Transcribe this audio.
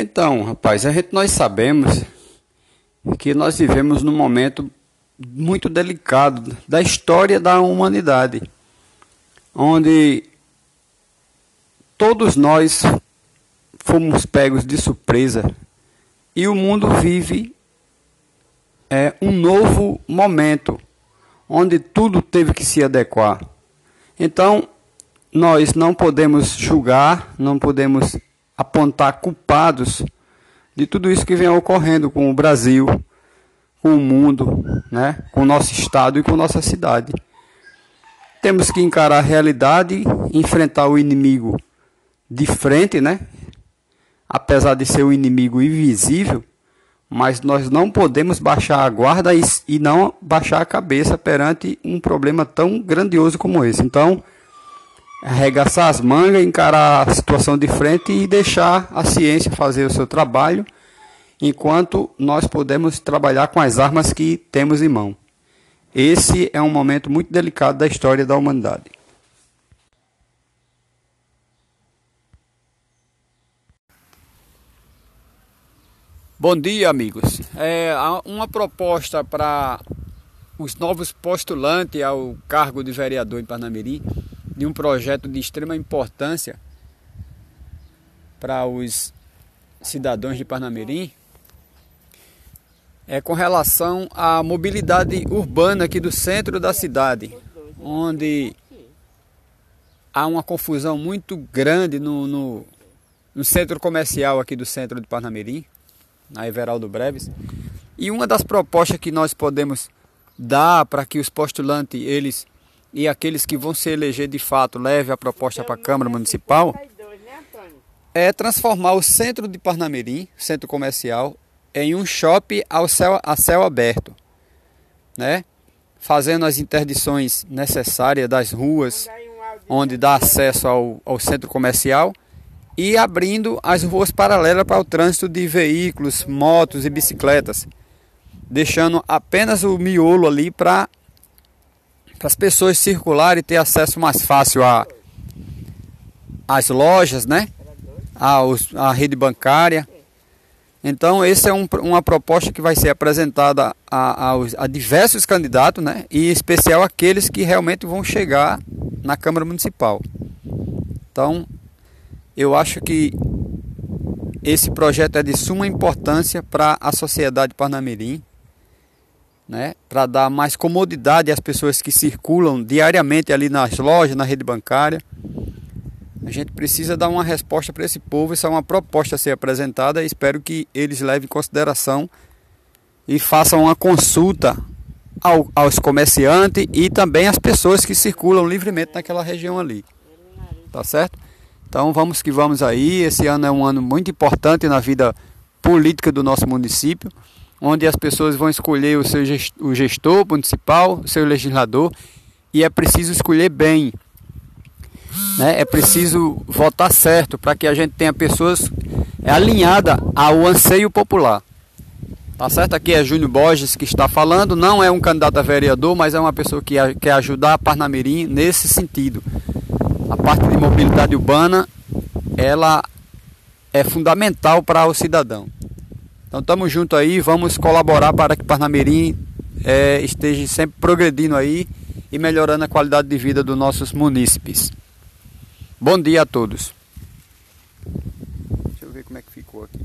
Então, rapaz, a gente nós sabemos que nós vivemos num momento muito delicado da história da humanidade, onde todos nós fomos pegos de surpresa e o mundo vive é, um novo momento onde tudo teve que se adequar. Então, nós não podemos julgar, não podemos apontar culpados de tudo isso que vem ocorrendo com o Brasil, com o mundo, né, com o nosso estado e com nossa cidade. Temos que encarar a realidade, enfrentar o inimigo de frente, né? Apesar de ser um inimigo invisível, mas nós não podemos baixar a guarda e, e não baixar a cabeça perante um problema tão grandioso como esse. Então, arregaçar as mangas, encarar a situação de frente e deixar a ciência fazer o seu trabalho, enquanto nós podemos trabalhar com as armas que temos em mão. Esse é um momento muito delicado da história da humanidade. Bom dia, amigos. É uma proposta para os novos postulantes ao cargo de vereador em Parnamirim de um projeto de extrema importância para os cidadãos de Parnamirim é com relação à mobilidade urbana aqui do centro da cidade, onde há uma confusão muito grande no, no, no centro comercial aqui do centro de Parnamirim, na Everaldo Breves. E uma das propostas que nós podemos dar para que os postulantes eles e aqueles que vão se eleger de fato leve a proposta para a Câmara Municipal é transformar o centro de Parnamirim, centro comercial, em um shopping ao céu, a céu aberto, né? fazendo as interdições necessárias das ruas onde dá acesso ao, ao centro comercial e abrindo as ruas paralelas para o trânsito de veículos, motos e bicicletas, deixando apenas o miolo ali para para as pessoas circularem e ter acesso mais fácil a às lojas, né? A, a rede bancária. Então, essa é um, uma proposta que vai ser apresentada a, a, a, diversos candidatos, né? E em especial aqueles que realmente vão chegar na Câmara Municipal. Então, eu acho que esse projeto é de suma importância para a sociedade parnamirim né, para dar mais comodidade às pessoas que circulam diariamente ali nas lojas, na rede bancária. A gente precisa dar uma resposta para esse povo. Isso é uma proposta a ser apresentada. Espero que eles levem em consideração e façam uma consulta ao, aos comerciantes e também às pessoas que circulam livremente naquela região ali. Tá certo? Então vamos que vamos aí. Esse ano é um ano muito importante na vida política do nosso município onde as pessoas vão escolher o seu gestor, o gestor municipal, o seu legislador, e é preciso escolher bem. Né? É preciso votar certo para que a gente tenha pessoas alinhadas ao anseio popular. Tá certo? Aqui é Júnior Borges que está falando, não é um candidato a vereador, mas é uma pessoa que quer ajudar a Parnamirim nesse sentido. A parte de mobilidade urbana, ela é fundamental para o cidadão. Então estamos juntos aí, vamos colaborar para que Parnamirim é, esteja sempre progredindo aí e melhorando a qualidade de vida dos nossos munícipes. Bom dia a todos. Deixa eu ver como é que ficou aqui.